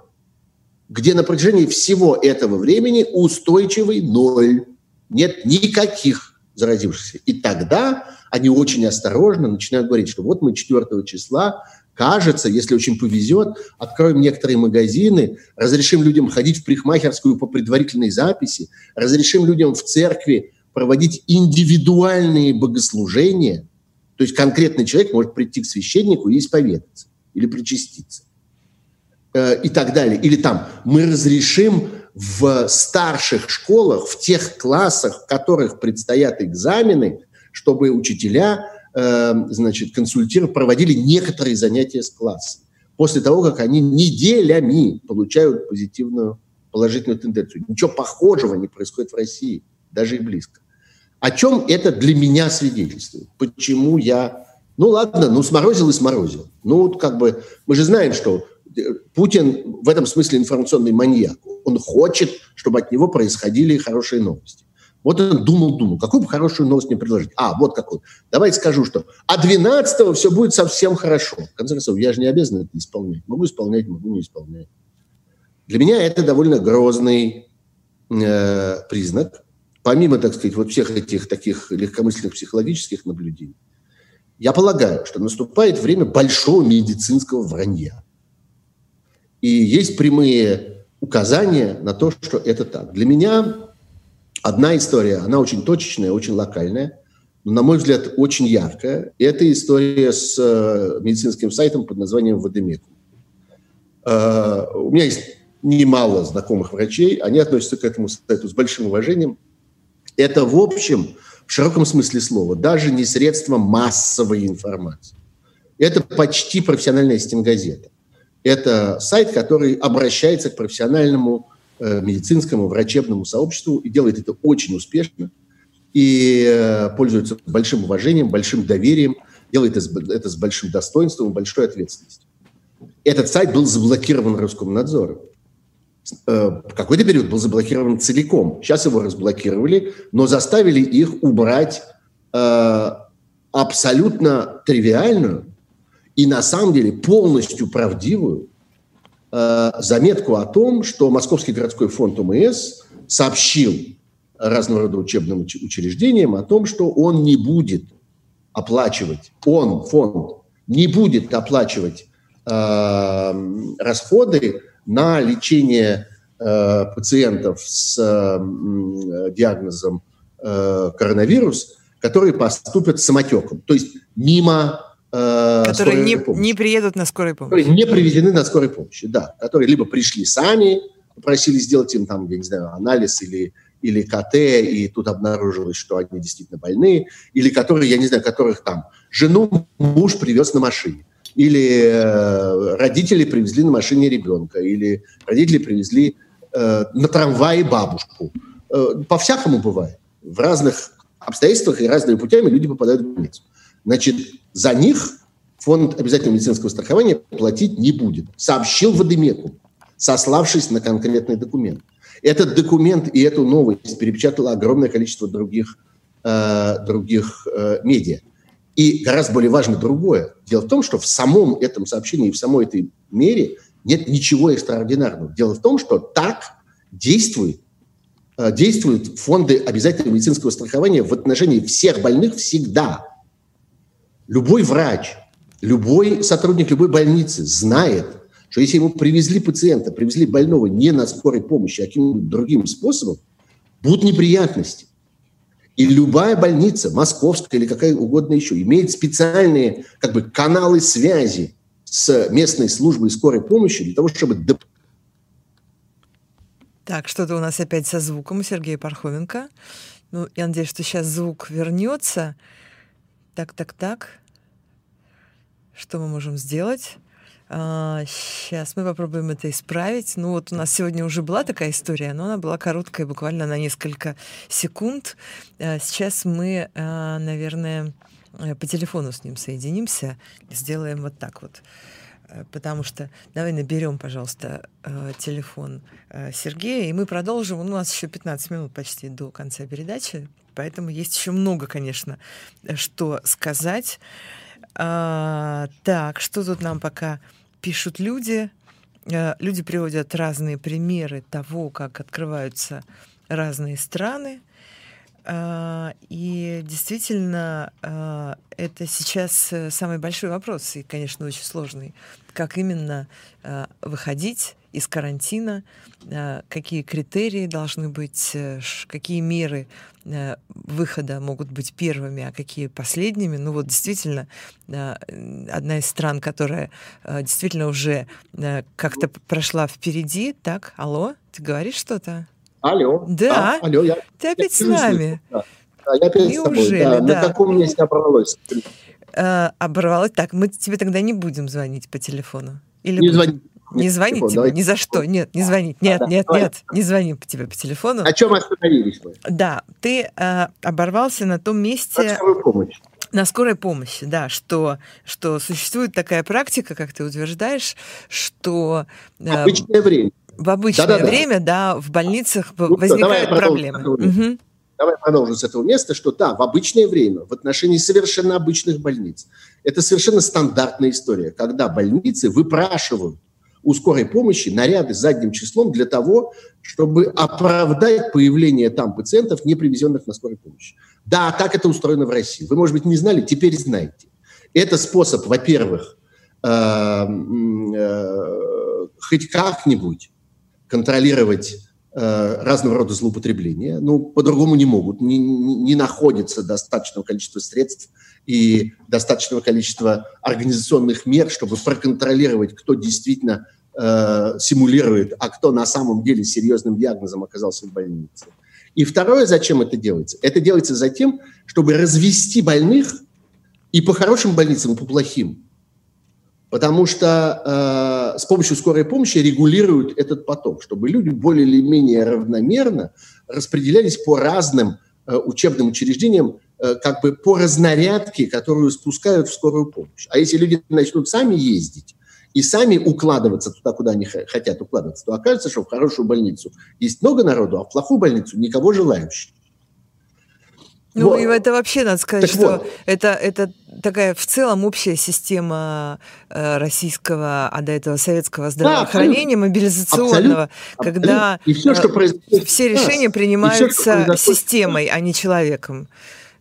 где на протяжении всего этого времени устойчивый ноль нет никаких заразившихся. И тогда они очень осторожно начинают говорить, что вот мы 4 числа, кажется, если очень повезет, откроем некоторые магазины, разрешим людям ходить в парикмахерскую по предварительной записи, разрешим людям в церкви проводить индивидуальные богослужения. То есть конкретный человек может прийти к священнику и исповедаться или причаститься э, и так далее. Или там мы разрешим в старших школах, в тех классах, в которых предстоят экзамены, чтобы учителя, э, значит, консультировали, проводили некоторые занятия с классом. После того, как они неделями получают позитивную, положительную тенденцию. Ничего похожего не происходит в России, даже и близко. О чем это для меня свидетельствует? Почему я... Ну ладно, ну сморозил и сморозил. Ну вот как бы мы же знаем, что Путин в этом смысле информационный маньяк. Он хочет, чтобы от него происходили хорошие новости. Вот он думал-думал, какую бы хорошую новость мне предложить. А, вот какую. Давайте скажу, что а 12 все будет совсем хорошо. В конце концов, я же не обязан это исполнять. Могу исполнять, могу не исполнять. Для меня это довольно грозный э, признак. Помимо, так сказать, вот всех этих таких легкомысленных психологических наблюдений, я полагаю, что наступает время большого медицинского вранья. И есть прямые указания на то, что это так. Для меня одна история, она очень точечная, очень локальная, но, на мой взгляд, очень яркая. Это история с э, медицинским сайтом под названием «Водомекум». Э, у меня есть немало знакомых врачей, они относятся к этому сайту с большим уважением. Это, в общем, в широком смысле слова, даже не средство массовой информации. Это почти профессиональная стенгазета. Это сайт, который обращается к профессиональному э, медицинскому, врачебному сообществу и делает это очень успешно и э, пользуется большим уважением, большим доверием, делает это с большим достоинством и большой ответственностью. Этот сайт был заблокирован Роскомнадзором. Э, в какой-то период был заблокирован целиком. Сейчас его разблокировали, но заставили их убрать абсолютно тривиальную и на самом деле полностью правдивую э, заметку о том, что Московский городской фонд ОМС сообщил разного рода учебным учреждениям о том, что он не будет оплачивать, он, фонд, не будет оплачивать э, расходы на лечение э, пациентов с э, диагнозом э, коронавирус, которые поступят самотеком, то есть мимо э, которые не, не приедут на скорой помощи. Которые не приведены на скорой помощи, да. Которые либо пришли сами, попросили сделать им там, я не знаю, анализ или, или КТ, и тут обнаружилось, что они действительно больны, или которые, я не знаю, которых там жену муж привез на машине. или э, родители привезли на машине ребенка, или родители привезли э, на трамвае бабушку. Э, по-всякому бывает. В разных обстоятельствах и разными путями люди попадают в больницу. Значит, за них фонд обязательного медицинского страхования платить не будет. Сообщил Вадимеку, сославшись на конкретный документ. Этот документ и эту новость перепечатало огромное количество других, э, других э, медиа. И гораздо более важно другое. Дело в том, что в самом этом сообщении, в самой этой мере нет ничего экстраординарного. Дело в том, что так действует, э, действуют фонды обязательного медицинского страхования в отношении всех больных всегда. Любой врач, любой сотрудник любой больницы знает, что если ему привезли пациента, привезли больного не на скорой помощи, а каким-нибудь другим способом, будут неприятности. И любая больница, московская или какая угодно еще, имеет специальные как бы, каналы связи с местной службой скорой помощи для того, чтобы... Так, что-то у нас опять со звуком у Сергея Пархоменко. Ну, я надеюсь, что сейчас звук вернется. Так, так, так. Что мы можем сделать? А, сейчас мы попробуем это исправить. Ну вот у нас сегодня уже была такая история, но она была короткая, буквально на несколько секунд. А, сейчас мы, а, наверное, э, по телефону с ним соединимся, сделаем вот так вот. Э, потому что давай наберем, пожалуйста, э, телефон Сергея, и мы продолжим. У нас еще 15 минут почти до конца передачи, поэтому есть еще много, конечно, что сказать. А, так, что тут нам пока пишут люди. Э, люди приводят разные примеры того, как открываются разные страны. А, и действительно, а, это сейчас э, самый большой вопрос, и, конечно, очень сложный. Как именно а, выходить из карантина, какие критерии должны быть, э, какие меры выхода могут быть первыми, а какие последними. Ну вот действительно, одна из стран, которая действительно уже как-то прошла впереди. Так, алло, ты говоришь что-то? Алло. Да. А, алло, я, Ты опять я с нами. Да. я опять Неужели, с тобой. Да. да. На каком месте оборвалось? А, оборвалось. Так, мы тебе тогда не будем звонить по телефону. Или не звонить. Не звонить тебе, давайте. ни за что. Нет, не звонить. Нет, да, нет, давай. нет, не звони по тебе по телефону. О чем остановились мы? Да, ты э, оборвался на том месте... На скорой помощи. На скорой помощи, да, что, что существует такая практика, как ты утверждаешь, что... Э, Обычное время в обычное да, да, время, да. да, в больницах ну, возникают давай проблемы. Угу. Давай продолжим с этого места, что да, в обычное время, в отношении совершенно обычных больниц, это совершенно стандартная история, когда больницы выпрашивают у скорой помощи наряды задним числом для того, чтобы оправдать появление там пациентов, не привезенных на скорой помощи. Да, так это устроено в России. Вы, может быть, не знали, теперь знаете. Это способ, во-первых, э, э, хоть как-нибудь контролировать разного рода злоупотребления. Ну, по-другому не могут. Не, не находится достаточного количества средств и достаточного количества организационных мер, чтобы проконтролировать, кто действительно э, симулирует, а кто на самом деле серьезным диагнозом оказался в больнице. И второе, зачем это делается? Это делается за тем, чтобы развести больных и по хорошим больницам, и по плохим. Потому что э, с помощью скорой помощи регулируют этот поток, чтобы люди более или менее равномерно распределялись по разным э, учебным учреждениям, э, как бы по разнарядке, которую спускают в скорую помощь. А если люди начнут сами ездить и сами укладываться туда, куда они хотят укладываться, то окажется, что в хорошую больницу есть много народу, а в плохую больницу никого желающих. Ну, вот. и это вообще, надо сказать, так что вот. это, это такая в целом общая система э, российского, а до этого советского здравоохранения, да, мобилизационного, абсолютно, когда абсолютно. И все, что э, все решения принимаются все, системой, а не человеком.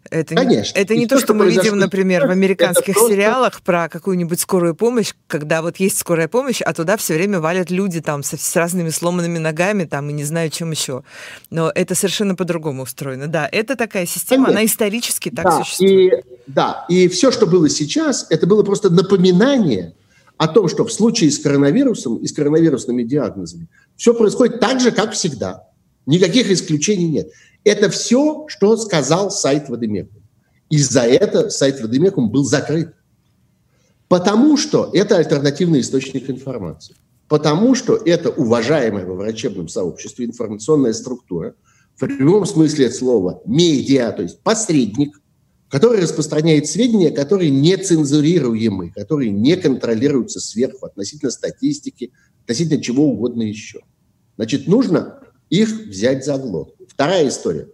Это Конечно. Не, это не то, что, что мы видим, например, в американских просто... сериалах про какую-нибудь скорую помощь, когда вот есть скорая помощь, а туда все время валят люди там с, с разными сломанными ногами там и не знаю чем еще. Но это совершенно по-другому устроено. Да, это такая система, Конечно. она исторически так да, существует. И, да, и все, что было сейчас, это было просто напоминание о том, что в случае с коронавирусом и с коронавирусными диагнозами все происходит так же, как всегда. Никаких исключений нет. Это все, что сказал сайт Вадимекум. И за это сайт Вадимекум был закрыт. Потому что это альтернативный источник информации. Потому что это уважаемая во врачебном сообществе информационная структура, в прямом смысле слова, медиа, то есть посредник, который распространяет сведения, которые не цензурируемы, которые не контролируются сверху относительно статистики, относительно чего угодно еще. Значит, нужно их взять за глотку. Вторая история.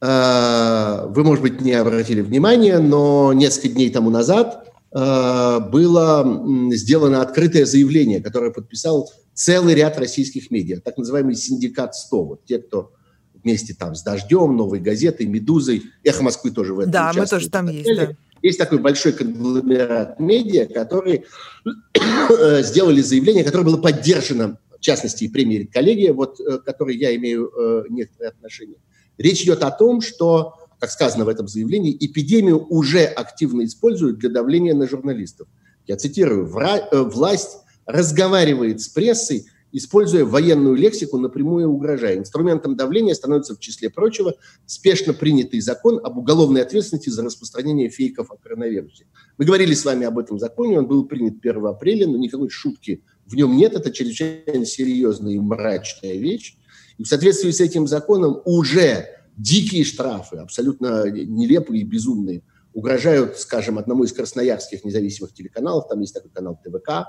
Э, вы, может быть, не обратили внимания, но несколько дней тому назад Э, было сделано открытое заявление, которое подписал целый ряд российских медиа, так называемый синдикат 100, вот те, кто вместе там с «Дождем», «Новой газетой», «Медузой», «Эхо Москвы» тоже в этом Да, мы тоже там есть, да. Есть такой большой конгломерат медиа, который э, сделали заявление, которое было поддержано, в частности, и премией «Коллегия», вот, э, к которой я имею некоторые отношения. Речь идет о том, что как сказано в этом заявлении, эпидемию уже активно используют для давления на журналистов. Я цитирую, э, власть разговаривает с прессой, используя военную лексику, напрямую угрожая. Инструментом давления становится, в числе прочего, спешно принятый закон об уголовной ответственности за распространение фейков о коронавирусе. Мы говорили с вами об этом законе, он был принят 1 апреля, но никакой шутки в нем нет, это чрезвычайно серьезная и мрачная вещь. И в соответствии с этим законом уже дикие штрафы, абсолютно нелепые и безумные, угрожают, скажем, одному из красноярских независимых телеканалов, там есть такой канал ТВК,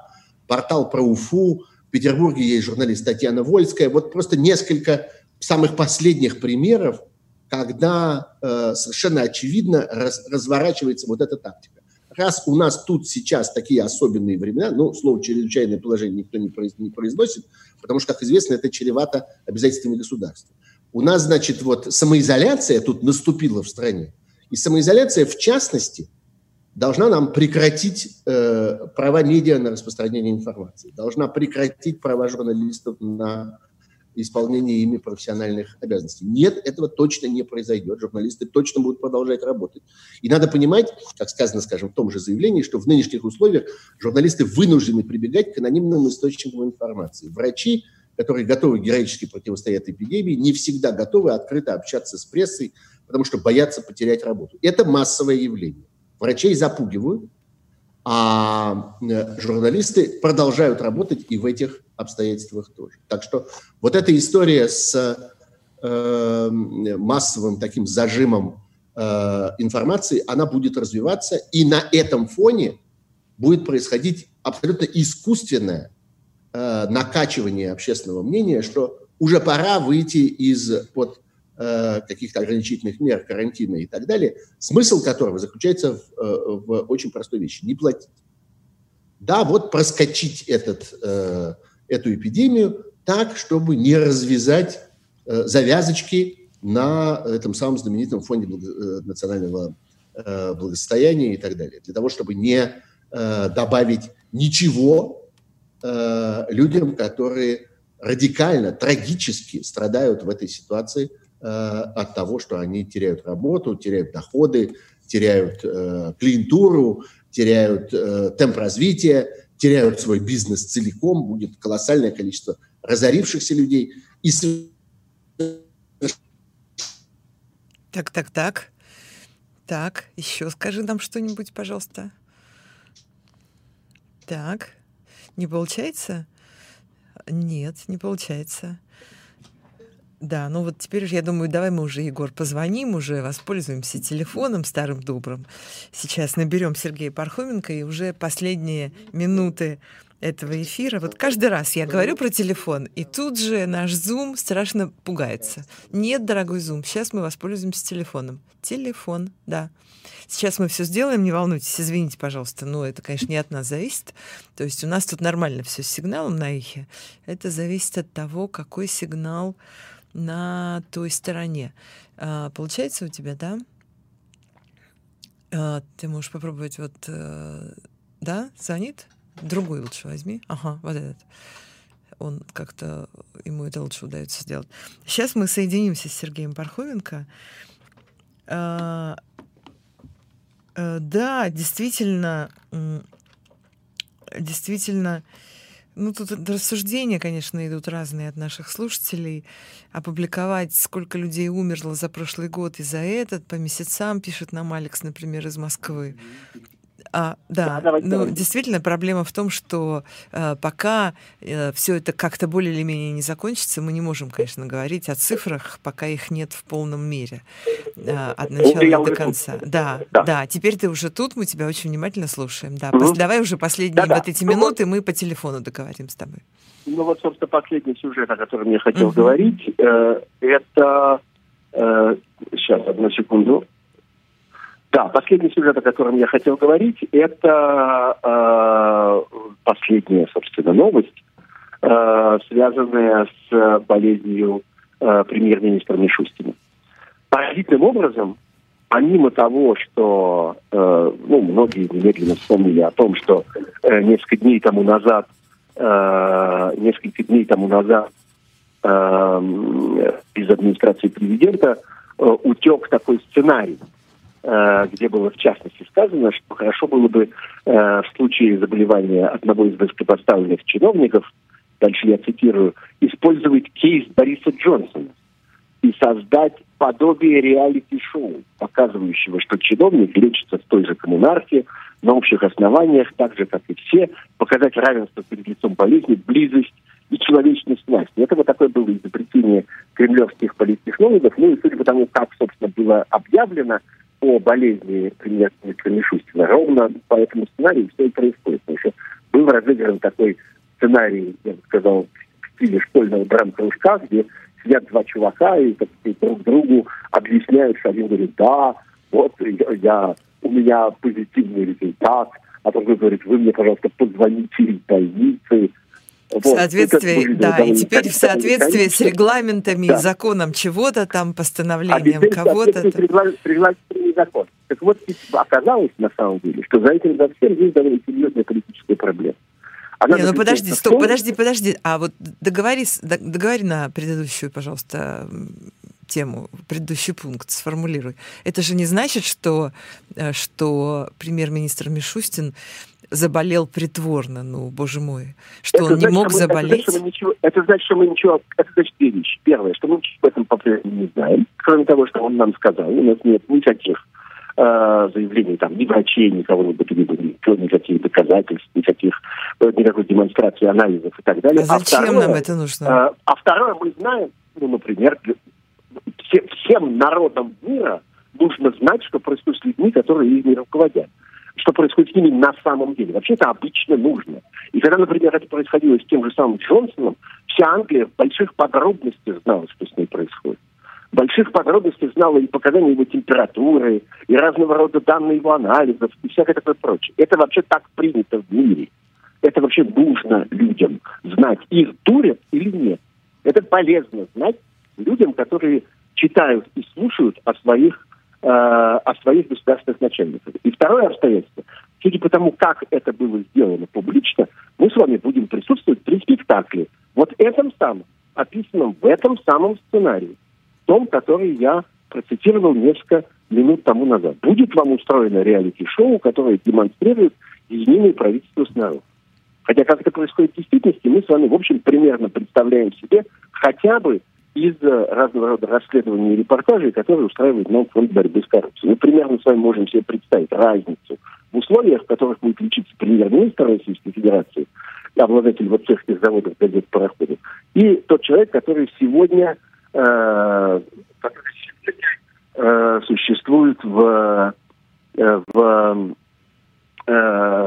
портал про Уфу, в Петербурге есть журналист Татьяна Вольская. Вот просто несколько самых последних примеров, когда э, совершенно очевидно раз, разворачивается вот эта тактика. Раз у нас тут сейчас такие особенные времена, ну, слово «чрезвычайное положение» никто не произносит, потому что, как известно, это чревато обязательствами государства. У нас, значит, вот самоизоляция тут наступила в стране. И самоизоляция, в частности, должна нам прекратить э, права медиа на распространение информации, должна прекратить права журналистов на исполнение ими профессиональных обязанностей. Нет, этого точно не произойдет. Журналисты точно будут продолжать работать. И надо понимать, как сказано, скажем, в том же заявлении, что в нынешних условиях журналисты вынуждены прибегать к анонимным источникам информации. Врачи которые готовы героически противостоять эпидемии, не всегда готовы открыто общаться с прессой, потому что боятся потерять работу. Это массовое явление. Врачей запугивают, а э, журналисты продолжают работать и в этих обстоятельствах тоже. Так что вот эта история с э, массовым таким зажимом э, информации, она будет развиваться, и на этом фоне будет происходить абсолютно искусственное э, накачивание общественного мнения, что уже пора выйти из под каких-то ограничительных мер, карантина и так далее, смысл которого заключается в, э, в очень простой вещи – не платить. Да, вот проскочить этот, э, эту эпидемию так, чтобы не развязать э, завязочки на этом самом знаменитом фонде э, национального э, благосостояния и так далее, для того, чтобы не э, добавить ничего э, людям, которые радикально, трагически страдают в этой ситуации э, от того, что они теряют работу, теряют доходы, теряют э, клиентуру, теряют э, темп развития, теряют свой бизнес целиком, будет колоссальное количество разорившихся людей. И... Так, так, так. Так, еще скажи нам что-нибудь, пожалуйста. Так. Не получается? Нет, не получается. Да, ну вот теперь же я думаю, давай мы уже, Егор, позвоним, уже воспользуемся телефоном старым добрым. Сейчас наберем Сергея Пархоменко и уже последние минуты этого эфира. Вот каждый раз я говорю про телефон, и тут же наш Zoom страшно пугается. Нет, дорогой Zoom, сейчас мы воспользуемся телефоном. Телефон, да. Сейчас мы все сделаем, не волнуйтесь, извините, пожалуйста, но это, конечно, не от нас зависит. То есть у нас тут нормально все с сигналом на эхе. Это зависит от того, какой сигнал на той стороне. А, получается у тебя, да? А, ты можешь попробовать вот... А, да, звонит? Другой лучше возьми. Ага, вот этот. Он как-то, ему это лучше удается сделать. Сейчас мы соединимся с Сергеем Пархоменко. А, Э, да, действительно, действительно, ну, тут рассуждения, конечно, идут разные от наших слушателей. Опубликовать, сколько людей умерло за прошлый год и за этот, по месяцам, пишет нам Алекс, например, из Москвы. А, да, да ну, действительно, проблема в том, что э, пока э, все это как-то более или менее не закончится, мы не можем, конечно, говорить о цифрах, пока их нет в полном мере э, от начала до конца. Да, да, да, теперь ты уже тут, мы тебя очень внимательно слушаем. Да, угу. давай уже последние да, вот эти ну, минуты мы по телефону договорим с тобой. Ну вот, собственно, последний сюжет, о котором я хотел угу. говорить, э, это... Э, сейчас, одну секунду. Да, последний сюжет, о котором я хотел говорить, это э, последняя, собственно, новость, э, связанная с болезнью э, премьер-министра Мишустина. Поразительным образом, помимо того, что э, ну, многие немедленно вспомнили о том, что э, несколько дней тому назад, э, несколько дней тому назад э, из администрации президента э, утек такой сценарий – где было в частности сказано, что хорошо было бы э, в случае заболевания одного из высокопоставленных чиновников, дальше я цитирую, использовать кейс Бориса Джонсона и создать подобие реалити-шоу, показывающего, что чиновник лечится в той же коммунарке, на общих основаниях, так же, как и все, показать равенство перед лицом болезни, близость и человечность власти. Это вот такое было изобретение кремлевских политтехнологов. Ну и судя по тому, как, собственно, было объявлено, по болезни премьер-министра Мишустина. Ровно по этому сценарию все и происходит. Потому что был разыгран такой сценарий, я бы сказал, в стиле школьного драм-кружка, где сидят два чувака и так друг другу объясняют, что один говорит, да, вот я, у меня позитивный результат, а другой говорит, вы мне, пожалуйста, позвоните из больницы, в соответствии, да, и теперь в соответствии с регламентами да. законом чего-то там, постановлением а кого-то. Закон. Так вот, оказалось на самом деле, что за этим за всем есть довольно серьезная политическая проблема. Она Не, ну подожди, стоп, подожди, подожди. А вот договори, договори на предыдущую, пожалуйста, тему, предыдущий пункт сформулируй. Это же не значит, что, э, что премьер-министр Мишустин заболел притворно, ну, боже мой, что это он значит, не мог мы, заболеть? Это значит, ничего, это значит, что мы ничего... Это значит две вещи. Первое, что мы ничего об этом по-прежнему не знаем, кроме того, что он нам сказал. У нас нет никаких э, заявлений там ни врачей, никого не либо никаких, никаких доказательств, никаких, э, никакой демонстрации анализов и так далее. А, а зачем второе, нам это нужно? Э, а второе, мы знаем, ну, например, все, всем народам мира нужно знать, что происходит с людьми, которые ими руководят что происходит с ними на самом деле. Вообще это обычно нужно. И когда, например, это происходило с тем же самым Джонсоном, вся Англия в больших подробностях знала, что с ней происходит. В больших подробностях знала и показания его температуры, и разного рода данные его анализов, и всякое такое прочее. Это вообще так принято в мире. Это вообще нужно людям знать, их дурят или нет. Это полезно знать людям, которые читают и слушают о своих э, о своих государственных начальниках. И второе обстоятельство. Судя по тому, как это было сделано публично, мы с вами будем присутствовать при спектакле. Вот этом самом, описанном в этом самом сценарии. Том, который я процитировал несколько минут тому назад. Будет вам устроено реалити-шоу, которое демонстрирует изменение правительства снаружи. Хотя как это происходит в действительности, мы с вами, в общем, примерно представляем себе хотя бы из разного рода расследований и репортажей, которые устраивает нам фонд борьбы с коррупцией. Мы примерно с вами можем себе представить разницу в условиях, в которых будет лечиться премьер-министр Российской Федерации, обладатель вот всех этих заводов, газет, пароходов, и тот человек, который сегодня, э, э, существует в, э, в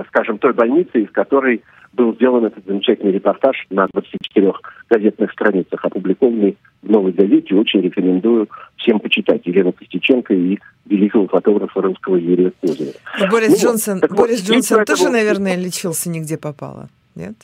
скажем, той больнице, из которой был сделан этот замечательный репортаж на 24 газетных страницах, опубликованный в «Новой газете». Очень рекомендую всем почитать. Елена Костюченко и великого фотографа русского Юрия Козырева. Ну, Борис ну, Джонсон, вот, Борис вот, Джонсон тоже, наверное, лечился нигде попало, нет?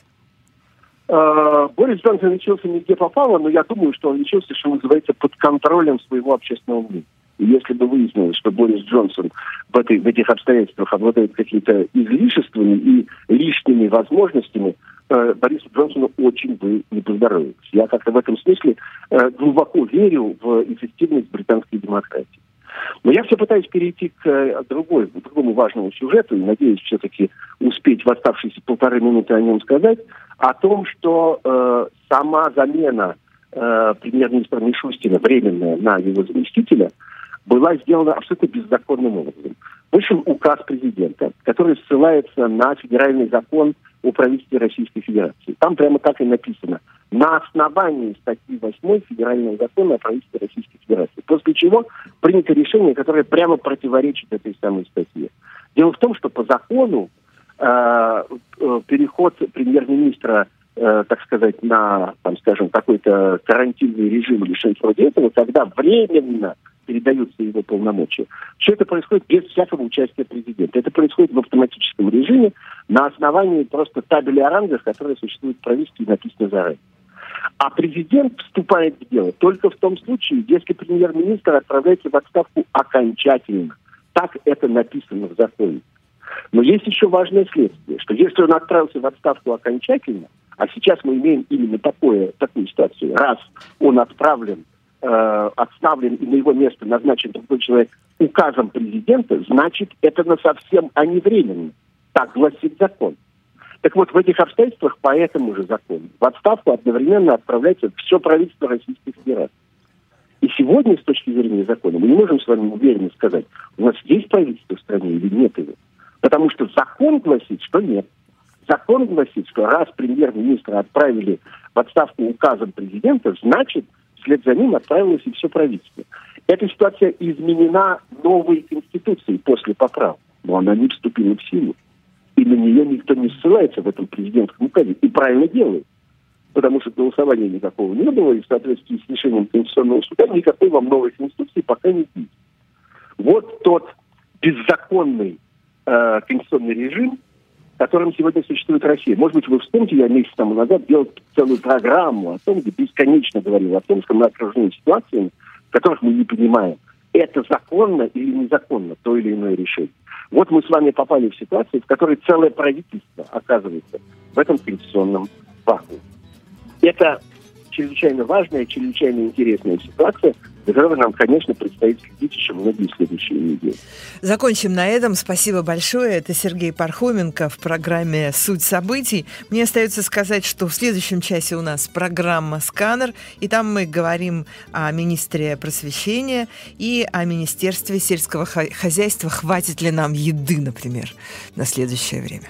Uh, Борис Джонсон лечился нигде попало, но я думаю, что он лечился, что называется, под контролем своего общественного мнения. И если бы выяснилось, что Борис Джонсон в, этой, в этих обстоятельствах обладает какими-то излишествами и лишними возможностями, э, Борису Джонсону очень бы не поздоровилось. Я как-то в этом смысле э, глубоко верю в эффективность британской демократии. Но я все пытаюсь перейти к э, другой, к другому важному сюжету, и надеюсь все-таки успеть в оставшиеся полторы минуты о нем сказать, о том, что э, сама замена э, премьер-министра Мишустина, временная, на его заместителя – была сделана абсолютно беззаконным образом. Вышел указ президента, который ссылается на федеральный закон о правительстве Российской Федерации. Там прямо так и написано. На основании статьи 8 Федерального закона о правительстве Российской Федерации. После чего принято решение, которое прямо противоречит этой самой статье. Дело в том, что по закону э, э, переход премьер-министра э, так сказать, на, там, скажем, какой-то карантинный режим или что-нибудь вроде этого, когда временно передаются его полномочия. Все это происходит без всякого участия президента. Это происходит в автоматическом режиме на основании просто табели о рангах, которые существуют в правительстве и написаны заранее. А президент вступает в дело только в том случае, если премьер-министр отправляется в отставку окончательно. Так это написано в законе. Но есть еще важное следствие, что если он отправился в отставку окончательно, а сейчас мы имеем именно такое, такую ситуацию, раз он отправлен э, отставлен и на его место назначен другой человек указом президента, значит, это на совсем, а не временно. Так гласит закон. Так вот, в этих обстоятельствах по этому же закону в отставку одновременно отправляется все правительство Российской Федерации. И сегодня, с точки зрения закона, мы не можем с вами уверенно сказать, у нас есть правительство в стране или нет его. Потому что закон гласит, что нет. Закон гласит, что раз премьер-министра отправили в отставку указом президента, значит, вслед за ним отправилось и все правительство. Эта ситуация изменена новой конституцией после поправок, но она не вступила в силу. И на нее никто не ссылается в этом президентском указе. И правильно делает. Потому что голосования никакого не было, и в соответствии с решением Конституционного суда никакой вам новой конституции пока не есть. Вот тот беззаконный э, конституционный режим, которым сегодня существует Россия. Может быть, вы вспомните, я месяц тому назад делал целую программу о том, где бесконечно говорил о том, что мы окружены ситуациями, которых мы не понимаем, это законно или незаконно, то или иное решение. Вот мы с вами попали в ситуацию, в которой целое правительство оказывается в этом конституционном вакууме. Это чрезвычайно важная, чрезвычайно интересная ситуация, за которой нам, конечно, предстоит следить еще многие следующие недели. Закончим на этом. Спасибо большое. Это Сергей Пархоменко в программе «Суть событий». Мне остается сказать, что в следующем часе у нас программа «Сканер», и там мы говорим о министре просвещения и о Министерстве сельского хозяйства. Хватит ли нам еды, например, на следующее время?